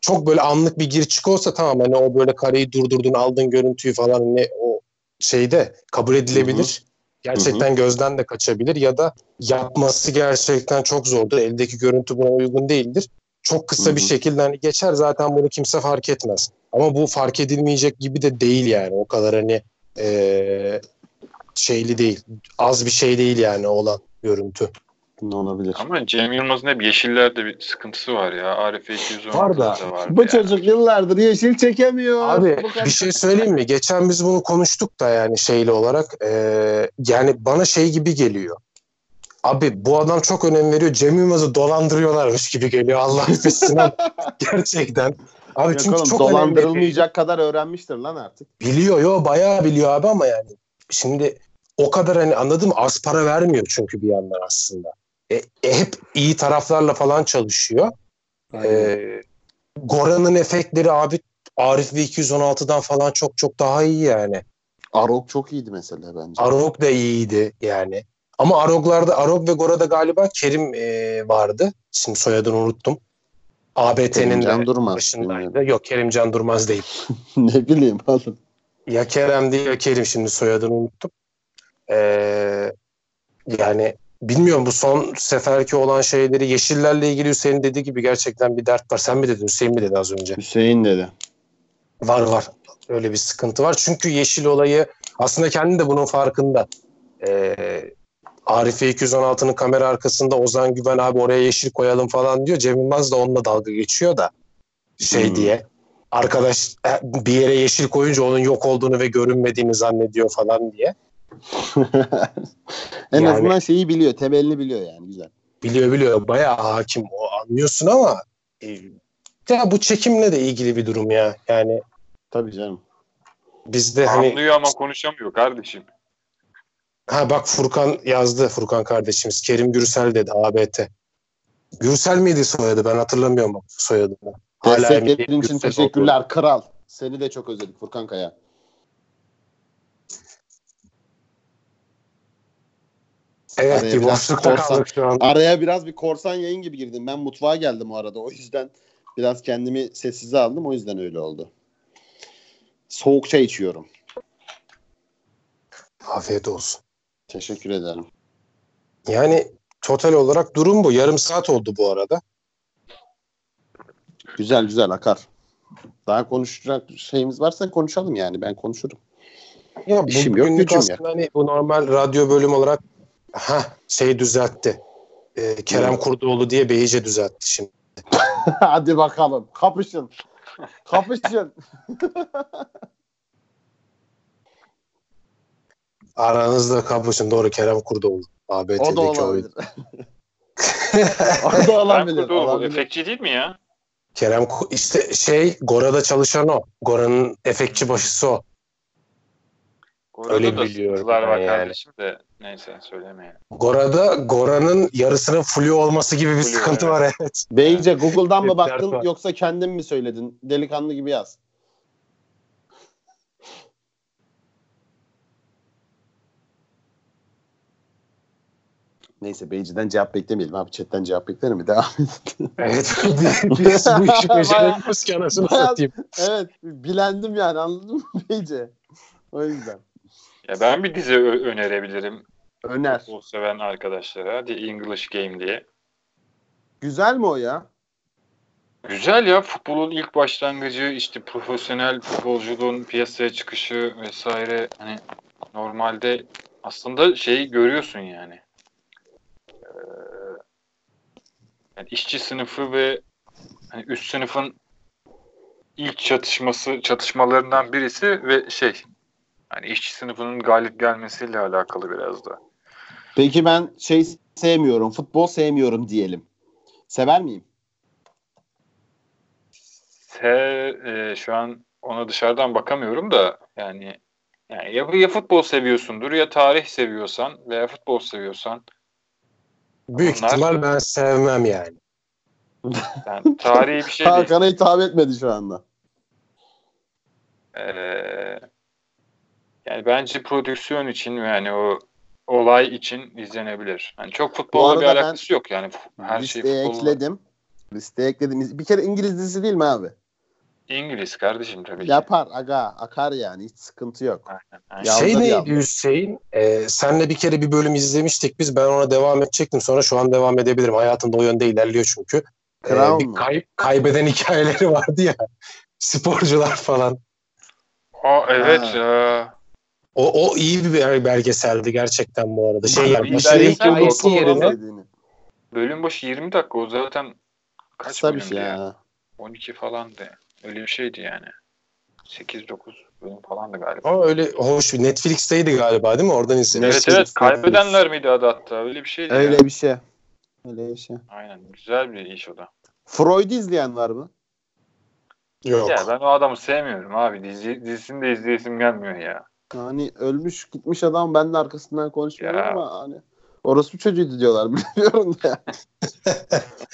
Çok böyle anlık bir gir çık olsa tamam hani o böyle kareyi durdurdun aldın görüntüyü falan ne o şeyde kabul edilebilir. Gerçekten gözden de kaçabilir ya da yapması gerçekten çok zordur. Eldeki görüntü buna uygun değildir. Çok kısa Hı bir şekilde hani geçer zaten bunu kimse fark etmez. Ama bu fark edilmeyecek gibi de değil yani. O kadar hani eee, şeyli değil. Az bir şey değil yani olan görüntü. Ne olabilir? Ama Cem Yılmaz'ın hep yeşillerde bir sıkıntısı var ya. Arif 216'da Var da. Bu yani. çocuk yıllardır yeşil çekemiyor. Abi bir şey söyleyeyim mi? Geçen biz bunu konuştuk da yani şeyli olarak. eee, yani bana şey gibi geliyor. Abi bu adam çok önem veriyor. Cem Yılmaz'ı dolandırıyorlarmış gibi geliyor. Allah affetsin gerçekten. Abi Yok çünkü oğlum, çok dolandırılmayacak kadar öğrenmiştir lan artık. Biliyor yo bayağı biliyor abi ama yani. Şimdi o kadar hani anladın mı? Az para vermiyor çünkü bir yandan aslında. E, e, hep iyi taraflarla falan çalışıyor. Ee, Goran'ın efektleri abi Arif ve 216'dan falan çok çok daha iyi yani. Arok çok iyiydi mesela bence. Arog da iyiydi yani. Ama Arog'larda Arog ve Gora'da galiba Kerim e, vardı. Şimdi soyadını unuttum. ABT'nin de Durmaz, başındaydı. bilmiyorum. Yok Kerimcan Durmaz değil. ne bileyim oğlum. Ya Kerem değil ya Kerim şimdi soyadını unuttum. Ee, yani bilmiyorum bu son seferki olan şeyleri yeşillerle ilgili Hüseyin dediği gibi gerçekten bir dert var. Sen mi dedin Hüseyin mi dedi az önce? Hüseyin dedi. Var var. Öyle bir sıkıntı var. Çünkü yeşil olayı aslında kendi de bunun farkında. Ee, Arife 216'nın kamera arkasında Ozan Güven abi oraya yeşil koyalım falan diyor. Cem Yılmaz da onunla dalga geçiyor da şey Hmm. diye. Arkadaş e, bir yere yeşil koyunca onun yok olduğunu ve görünmediğini zannediyor falan diye. en Yani- azından şeyi biliyor. Temelini biliyor yani. Güzel. Biliyor biliyor bayağı hakim o anlıyorsun ama e, ya bu çekimle de ilgili bir durum ya. Yani Tabii canım. bizde hani Anlıyor ama konuşamıyor kardeşim. Ha bak Furkan yazdı Furkan kardeşimiz. Kerim Gürsel dedi ABT. Gürsel miydi soyadı? Ben hatırlamıyorum bak soyadını. Hala Desteklerin için teşekkürler kral. Seni de çok özledik Furkan Kaya. Evet Araya bir biraz boşlukta korsan- kaldık şu an. Araya biraz bir korsan yayın gibi girdim. Ben mutfağa geldim o arada. O yüzden biraz kendimi sessize aldım. O yüzden öyle oldu. Soğuk çay içiyorum. Afiyet olsun. Teşekkür ederim. Yani total olarak durum bu. Yarım saat oldu bu arada. Güzel güzel akar. Daha konuşacak şeyimiz varsa konuşalım yani. Ben konuşurum. Ya bu İşim yok, gücüm aslında hani bu normal radyo bölüm olarak ha şey düzeltti. Ee, Kerem? Kurdoğlu diye Beyice düzeltti şimdi. Hadi bakalım. Kapışın. Kapışın. Aranızda kapışın doğru Kerem Kurdoğlu. o da ABT'deki olabilir. oydu. o da olabilir. Kurdoğlu olabilir. efektçi değil mi ya? Kerem işte şey Gora'da çalışan o. Gora'nın efektçi başısı o. Orada Öyle da biliyorum var yani. kardeşim de. Neyse söylemeyelim. Gora'da Gora'nın yarısının flu olması gibi bir Flu, sıkıntı evet. var evet. Beyce Google'dan mı baktın yoksa kendin mi söyledin? Delikanlı gibi yaz. Neyse Beyci'den cevap beklemeyelim abi. Chatten cevap beklerim mi? Devam edin. Evet biz bu işi beceremiyoruz ki anasını satayım. evet bilendim yani anladın mı Beyci? O yüzden. Ya ben bir dizi ö- önerebilirim. Öner. Futbol seven arkadaşlara. The English Game diye. Güzel mi o ya? Güzel ya futbolun ilk başlangıcı işte profesyonel futbolculuğun piyasaya çıkışı vesaire hani normalde aslında şeyi görüyorsun yani. Ee, yani işçi sınıfı ve hani üst sınıfın ilk çatışması çatışmalarından birisi ve şey hani işçi sınıfının galip gelmesiyle alakalı biraz da. Peki ben şey sevmiyorum. Futbol sevmiyorum diyelim. Sever miyim? Se, e, şu an ona dışarıdan bakamıyorum da yani yani ya, ya futbol seviyorsundur ya tarih seviyorsan veya futbol seviyorsan Büyük Bunlar- ihtimal ben sevmem yani. yani tarihi bir şey değil. Hakan'a hitap etmedi şu anda. Ee, yani bence prodüksiyon için yani o olay için izlenebilir. Yani çok futbolla bir alakası yok yani her şey Listeye futbolla. ekledim. Listeye ekledim. Bir kere İngiliz dizisi değil mi abi? İngiliz kardeşim tabii ki. Yapar aga akar yani hiç sıkıntı yok. Aynen, aynen. Ya- Şey neydi yaldır. Hüseyin? Ee, senle bir kere bir bölüm izlemiştik biz. Ben ona devam edecektim. Sonra şu an devam edebilirim. Hayatında o yönde ilerliyor çünkü. Ee, Crown bir kay- kaybeden hikayeleri vardı ya. Sporcular falan. Aa, evet Ha. ya. O, o iyi bir belgeseldi gerçekten bu arada. Şey yani hikayesi yerine Dediğini. Bölüm başı 20 dakika o zaten kaç Kısa bir şey ya? ya. 12 falandı. Öyle bir şeydi yani. 8-9 bölüm falandı galiba. ama öyle hoş bir Netflix'teydi galiba değil mi? Oradan izledim. Evet evet kaybedenler miydi adı hatta öyle bir şeydi Öyle ya. bir şey. Öyle bir şey. Aynen güzel bir iş o da. Freud'u izleyen var mı? Yok. Ya ben o adamı sevmiyorum abi. Dizi, dizisini de izleyesim gelmiyor ya. Hani ölmüş gitmiş adam ben de arkasından konuşmuyorum Ya. ama hani orospu çocuğuydu diyorlar biliyorum da ya.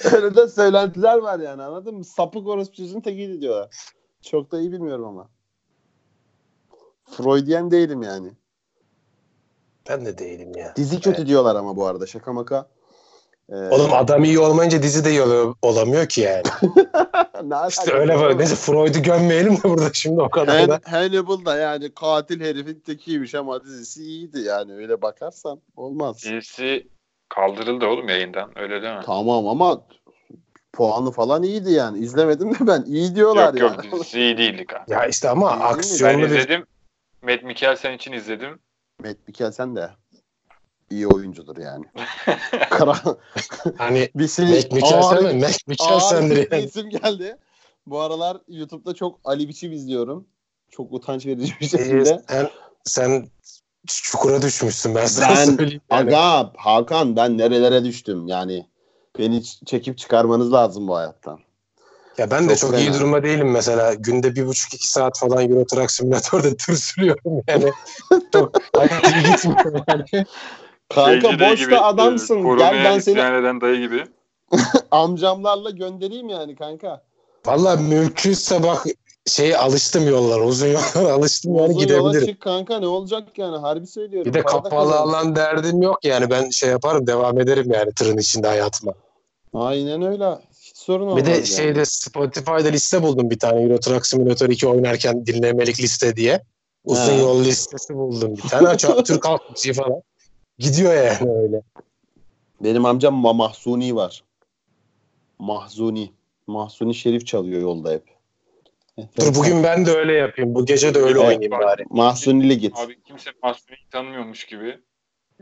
Öyle de söylentiler var yani anladın mı? Sapık orospu çocuğun tekiydi diyorlar. Çok da iyi bilmiyorum ama. Freudiyen değilim yani. Ben de değilim ya. Dizi kötü diyorlar ama bu arada şaka maka. Ee, Oğlum adam iyi olmayınca dizi de iyi ol- olamıyor ki yani. İşte öyle böyle. Neyse Freud'u gömmeyelim de burada şimdi o kadar da. Han- Hannibal da yani katil herifin tekiymiş ama dizisi iyiydi yani öyle bakarsan olmaz. Dizisi Kaldırıldı oğlum yayından. Öyle deme. Tamam ama puanı falan iyiydi yani. İzlemedim de ben. iyi diyorlar yok yani. yok dizisi iyi değildi kanka. Ya işte ama mi? Ben aksiyonlu bir izledim. Matt Mikkelsen için izledim. Matt Mikkelsen de iyi oyuncudur yani. Kara hani bir şey Mac Mikkelsen mi? Mac Mikkelsen'dir yani. isim geldi. Bu aralar YouTube'da çok Ali Biçim izliyorum. Çok utanç verici bir Ee, şekilde. sen, sen çukura düşmüşsün ben sana Ben- söyleyeyim. Yani. Aga Hakan ben nerelere düştüm yani. Beni çekip çıkarmanız lazım bu hayattan. Ya ben de Çok çok, iyi fena. durumda değilim mesela. Günde bir buçuk iki saat falan Euro Truck Simülatör'de tır sürüyorum yani. çok hayat iyi gitmiyor yani. Kanka Şeyci dayı boşta gibi, adamsın. e, Gel koronaya ben seni eden dayı gibi. amcamlarla göndereyim yani kanka. Valla mümkünse bak şey alıştım yollara. Uzun yollara alıştım yani Uzun yola gidebilirim. çık kanka ne olacak yani harbi söylüyorum. Bir de kapalı kazanırsın. alan derdim yok yani. Ben şey yaparım devam ederim yani tırın içinde hayatıma. Aynen öyle. Hiç sorun olmaz. Bir de yani. şeyde Spotify'da liste buldum bir tane Euro Truck Simulator 2 oynarken dinlemelik liste diye. Uzun Ha. yol listesi buldum bir tane. Çok Türk halk müziği falan. Gidiyor yani öyle. Benim amcam Ma- Mahzuni var. Mahzuni. Mahzuni Şerif çalıyor yolda hep. Dur bugün ben de öyle yapayım. Bu gece de öyle Evet. oynayayım bari. Mahzunili git. Abi kimse Mahsuni'yi tanımıyormuş gibi.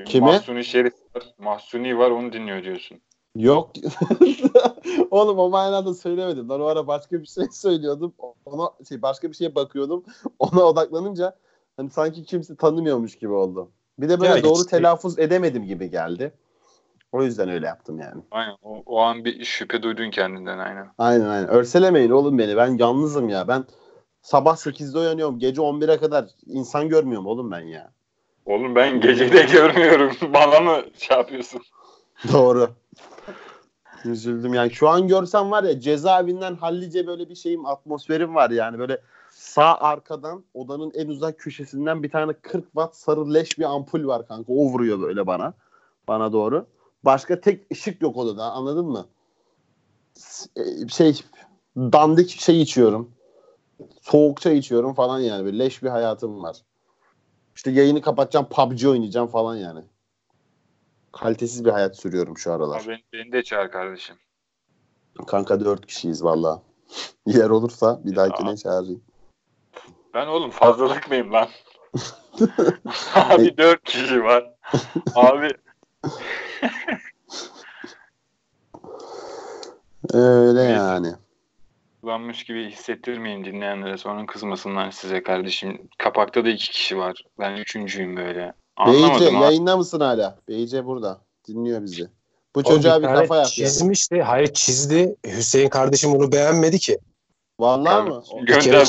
Kimi? Mahsuni Şerif var. Mahsuni var onu dinliyor diyorsun. Yok. Oğlum o manada söylemedim. Ben o ara başka bir şey söylüyordum. Ona şey başka bir şeye bakıyordum. Ona odaklanınca hani sanki kimse tanımıyormuş gibi oldu. Bir de böyle Ya doğru işte- telaffuz edemedim gibi geldi. O yüzden öyle yaptım yani. Aynen. O, o an bir şüphe duydun kendinden aynen. Aynen aynen. Örselemeyin oğlum beni. Ben yalnızım ya. Ben sabah 8'de uyanıyorum. Gece 11'e kadar insan görmüyorum oğlum ben ya. Oğlum ben gecede görmüyorum. Bana mı şey yapıyorsun? Doğru. Üzüldüm yani. Şu an görsem var ya cezaevinden hallice böyle bir şeyim atmosferim var yani. Böyle sağ arkadan odanın en uzak köşesinden bir tane 40 watt sarı leş bir ampul var kanka. O vuruyor böyle bana. Bana doğru. Başka tek ışık yok odada anladın mı? E, Şey dandik şey içiyorum. Soğuk çay içiyorum falan yani. Böyle leş bir hayatım var. İşte yayını kapatacağım PUBG oynayacağım falan yani. Kalitesiz bir hayat sürüyorum şu aralar. Abi beni de çağır kardeşim. Kanka dört kişiyiz valla. Yer olursa bir dahakine çağırayım. Ben oğlum fazlalık mıyım lan? Abi dört kişi var. Abi Öyle yani. kullanmış gibi hissettirmeyin dinleyenlere sonra kızmasınlar size kardeşim. Kapakta da iki kişi var. Ben üçüncüyüm böyle. Beyce Anlamadım abi. yayında mısın hala? Beyce burada. Dinliyor bizi. Bu Oğlum çocuğa bir, tane kafa yap ya. Çizmişti. Hayır çizdi. Hüseyin kardeşim onu beğenmedi ki. Vallahi mı? Gö- Bir kere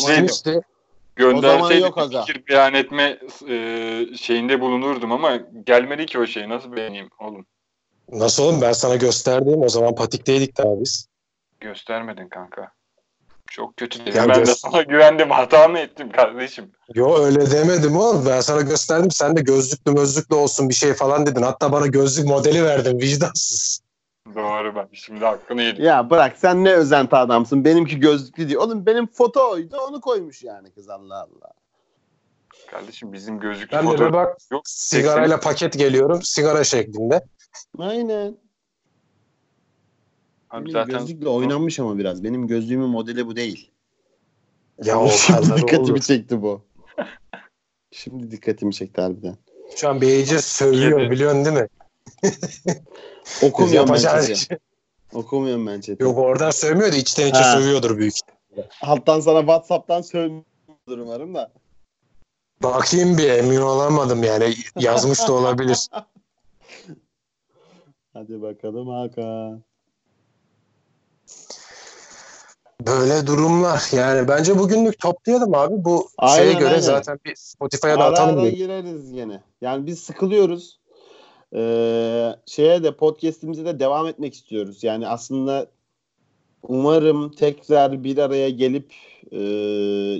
Gönderseydi. yok aga. fikir beyan etme e, şeyinde bulunurdum ama gelmedi ki o şey. Nasıl beğeneyim oğlum? Nasıl oğlum ben sana gösterdim. O zaman patikteydik daha biz. Göstermedin kanka. Çok kötü dedim. Ya ben de sana güvendim. Hata mı ettim kardeşim? Yo öyle demedim oğlum. Ben sana gösterdim. Sen de gözlüklü mözlüklü olsun bir şey falan dedin. Hatta bana gözlük modeli verdin. Vicdansız. Doğru ben şimdi hakkını yedim. Ya bırak sen ne özenti adamsın. Benimki gözlüklü diyor. Oğlum benim fotoydu onu koymuş yani kız Allah Allah. Kardeşim bizim gözlüklü Ben bir fotoğraf bak yok. sigarayla paket geliyorum. Sigara şeklinde. Aynen. Abi Benim zaten gözlükle oynanmış ama biraz. Benim gözlüğümün modeli bu değil. Ya o Şimdi kadar dikkatimi olur. çekti bu. Şimdi dikkatimi çekti harbiden. Şu an Beyce sövüyor Kedi. biliyorsun değil mi? Okumuyorum ben Yapacağı chat'i. şey- Okumuyorum ben chat'i. Yok oradan sövmüyor da içten içe Ha. sövüyordur büyük. Alttan sana Whatsapp'tan sövmüyordur umarım da. Bakayım bir emin olamadım yani. Yazmış da olabilir. Hadi bakalım Hakan. Böyle durumlar. Yani bence bugünlük toplayalım abi. Bu Aynen, şeye göre aynen. zaten bir Spotify'a da Ara atalım. ara dedik. gireriz yine. Yani biz sıkılıyoruz. Ee, şeye de podcast'imize de devam etmek istiyoruz. Yani aslında umarım tekrar bir araya gelip e,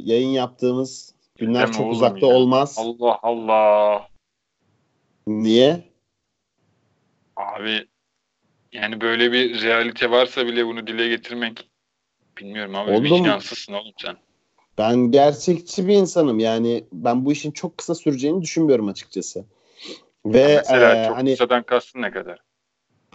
yayın yaptığımız günler Deme çok oğlum uzakta ya. olmaz. Allah Allah. Niye? Abi yani böyle bir realite varsa bile bunu dile getirmek bilmiyorum abi Oldu mu? vicdansızsın oğlum sen. Ben gerçekçi bir insanım. Yani ben bu işin çok kısa süreceğini düşünmüyorum açıkçası. Ve Mesela e, çok hani kısadan kastın ne kadar?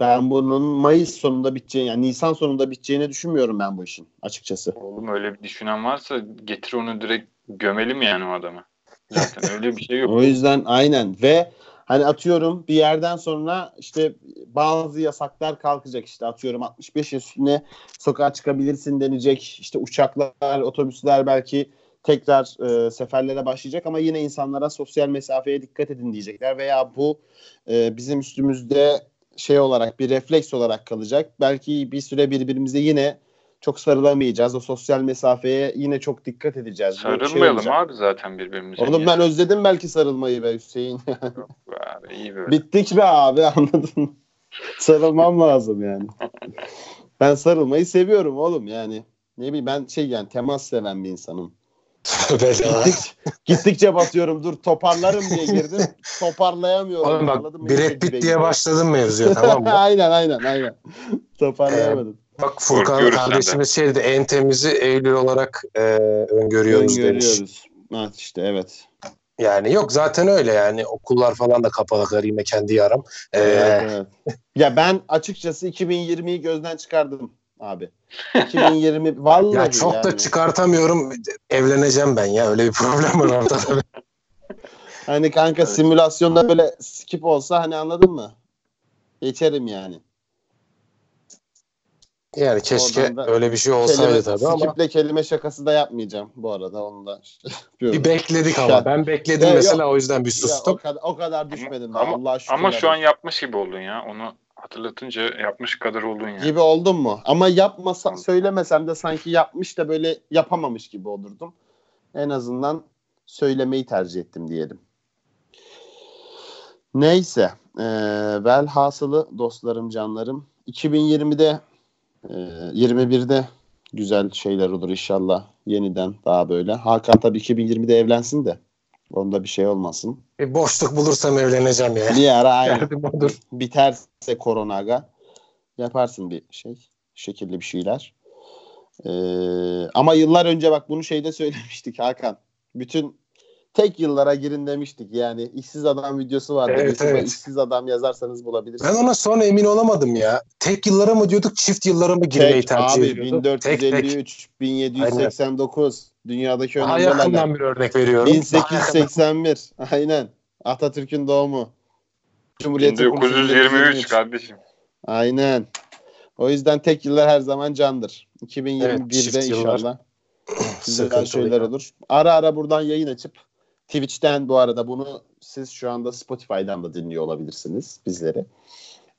Ben bunun Mayıs sonunda biteceğini yani Nisan sonunda biteceğini düşünmüyorum ben bu işin açıkçası. Oğlum öyle bir düşünen varsa getir onu direkt gömelim yani o adamı. Zaten öyle bir şey yok. O yüzden aynen ve hani atıyorum bir yerden sonra işte bazı yasaklar kalkacak işte atıyorum 65 yaş üstüne sokağa çıkabilirsin denecek işte uçaklar otobüsler belki tekrar e, seferlere başlayacak ama yine insanlara sosyal mesafeye dikkat edin diyecekler veya bu e, bizim üstümüzde şey olarak bir refleks olarak kalacak. Belki bir süre birbirimize yine çok sarılamayacağız. O sosyal mesafeye yine çok dikkat edeceğiz. Şey Sarılmayalım olacak. abi zaten birbirimize. Oğlum Niye? ben özledim belki sarılmayı be Hüseyin. Yok be abi, iyi böyle. Bittik be abi anladın mı? Sarılmam lazım yani. Ben sarılmayı seviyorum oğlum yani. Ne bileyim ben şey yani temas seven bir insanım. Bedava. Gittikçe, gittikçe batıyorum dur toparlarım diye girdim. Toparlayamıyorum. Oğlum bak? Brad Pitt diye başladın mevzuya tamam mı? aynen aynen aynen. Toparlayamadım. Bak Furkan kardeşimiz şey dedi en temizi Eylül olarak e, öngörüyoruz demiş. Öngörüyoruz. Evet işte evet. Yani yok zaten öyle yani okullar falan da kapalı yine kendi yaram. E, Evet, evet. Ya ben açıkçası 2020'yi gözden çıkardım abi. 2020 vallahi ya çok da yani. çıkartamıyorum evleneceğim ben ya öyle bir problem var ortada. Hani kanka Evet. simülasyonda böyle skip olsa hani anladın mı? Geçerim yani. yani keşke da öyle bir şey olsaydı kelime, tabii ama Skiple kelime şakası da yapmayacağım bu arada onu da yapıyorum. bir bekledik Ya- ama ben bekledim Ya mesela o yüzden bir Ya o sustum. kadar o kadar düşmedim Ama, Allah'a şükür. ama şu an yapmış gibi oldun ya. Onu hatırlatınca yapmış kadar oldun ya. gibi oldum mu? Ama yapmasa söylemesem de sanki yapmış da böyle yapamamış gibi olurdum. En azından söylemeyi tercih ettim diyelim. Neyse. Ee, velhasılı dostlarım, canlarım. 2020'de e, 21'de güzel şeyler olur inşallah. Yeniden daha böyle. Hakan tabii 2020'de evlensin de. Onda bir şey olmasın. Bir boşluk bulursam evleneceğim ya. Bir ara aynı. Biterse koronaga yaparsın bir şey. Şekilli bir şeyler. Ee, ama yıllar önce bak bunu şeyde söylemiştik Hakan. Bütün tek yıllara girin demiştik. Yani işsiz adam videosu vardı. Evet, evet. işsiz adam yazarsanız bulabilirsiniz. Ben ona sonra emin olamadım ya. Tek yıllara mı diyorduk, çift yıllara mı girmeyi tek tercih abi ediyorduk? Tek tek. 1453, 1789 dünyadaki Daha önemli yakından olaylar. bir örnek veriyorum. Daha yakından. 1881 aynen. Atatürk'ün doğumu. Cumhuriyet'in kuruluşu 1923 kardeşim. Aynen. O yüzden tek yıllar her zaman candır. Evet, 2021'de çift yıllar. inşallah güzel şeyler olur. Ara ara buradan yayın açıp Twitch'ten bu arada bunu siz şu anda Spotify'dan da dinliyor olabilirsiniz bizleri.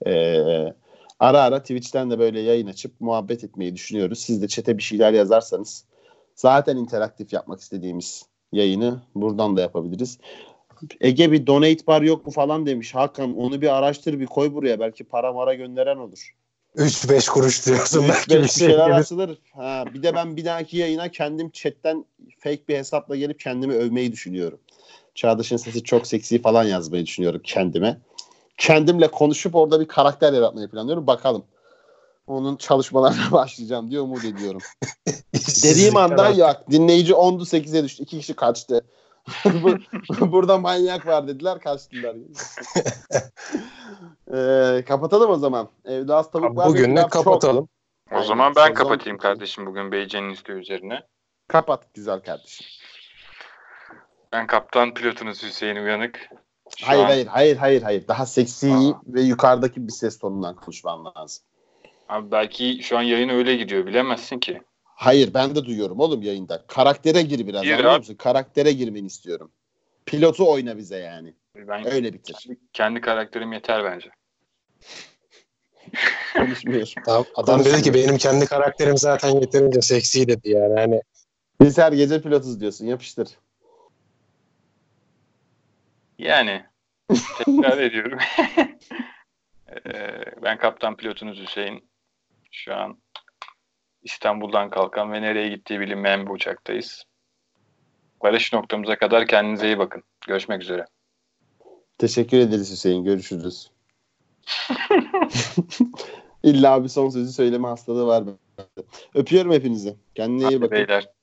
Ee, ara ara Twitch'ten de böyle yayın açıp muhabbet etmeyi düşünüyoruz. Siz de chat'e bir şeyler yazarsanız zaten interaktif yapmak istediğimiz yayını buradan da yapabiliriz. Ege bir donate bar yok mu falan demiş. Hakan onu bir araştır bir koy buraya. Belki para mara gönderen olur. 3-5 kuruş diyorsun Üç, belki beş bir şey şeyler açılır. Ha, bir de ben bir dahaki yayına kendim chatten fake bir hesapla gelip kendimi övmeyi düşünüyorum. Çağdaş'ın sesi çok seksi falan yazmayı düşünüyorum kendime. Kendimle konuşup orada bir karakter yaratmayı planlıyorum. Bakalım. Onun çalışmalarına başlayacağım diye umut ediyorum. Dediğim anda ya dinleyici 10'du 8'e düştü. İki kişi kaçtı. Bu- Burada manyak var dediler kaçtılar. Ee, kapatalım o zaman. Evde az tavuk var. Bugünlük pilav çok. kapatalım. O zaman ben sezon kapatayım kardeşim bugün Beyce'nin isteği üzerine. Kapat güzel kardeşim. Ben kaptan pilotunuz Hüseyin Uyanık. Şu hayır an- hayır hayır hayır hayır. Daha seksi Aa. ve yukarıdaki bir ses tonundan konuşman lazım. Abi belki şu an yayın öyle gidiyor bilemezsin ki. Hayır ben de duyuyorum oğlum yayında. Karaktere gir biraz Gir anlıyor abi. musun? Karaktere girmeni istiyorum. Pilotu oyna bize yani. Ben Öyle bitir. kendi karakterim yeter bence. Konuşmuyor. Adam, adam dedi ki benim kendi karakterim zaten yeterince seksi dedi yani. Hani Biz her gece pilotuz diyorsun. Yapıştır. Yani tekrar ediyorum. Ee, ben kaptan pilotunuz Hüseyin. Şu an İstanbul'dan kalkan ve nereye gittiği bilinmeyen bir uçaktayız. Varış noktamıza kadar kendinize iyi bakın. Görüşmek üzere. Teşekkür ederiz Hüseyin. Görüşürüz. İlla bir son sözü söyleme hastalığı var. Öpüyorum hepinizi. Kendine iyi bakın. beyler.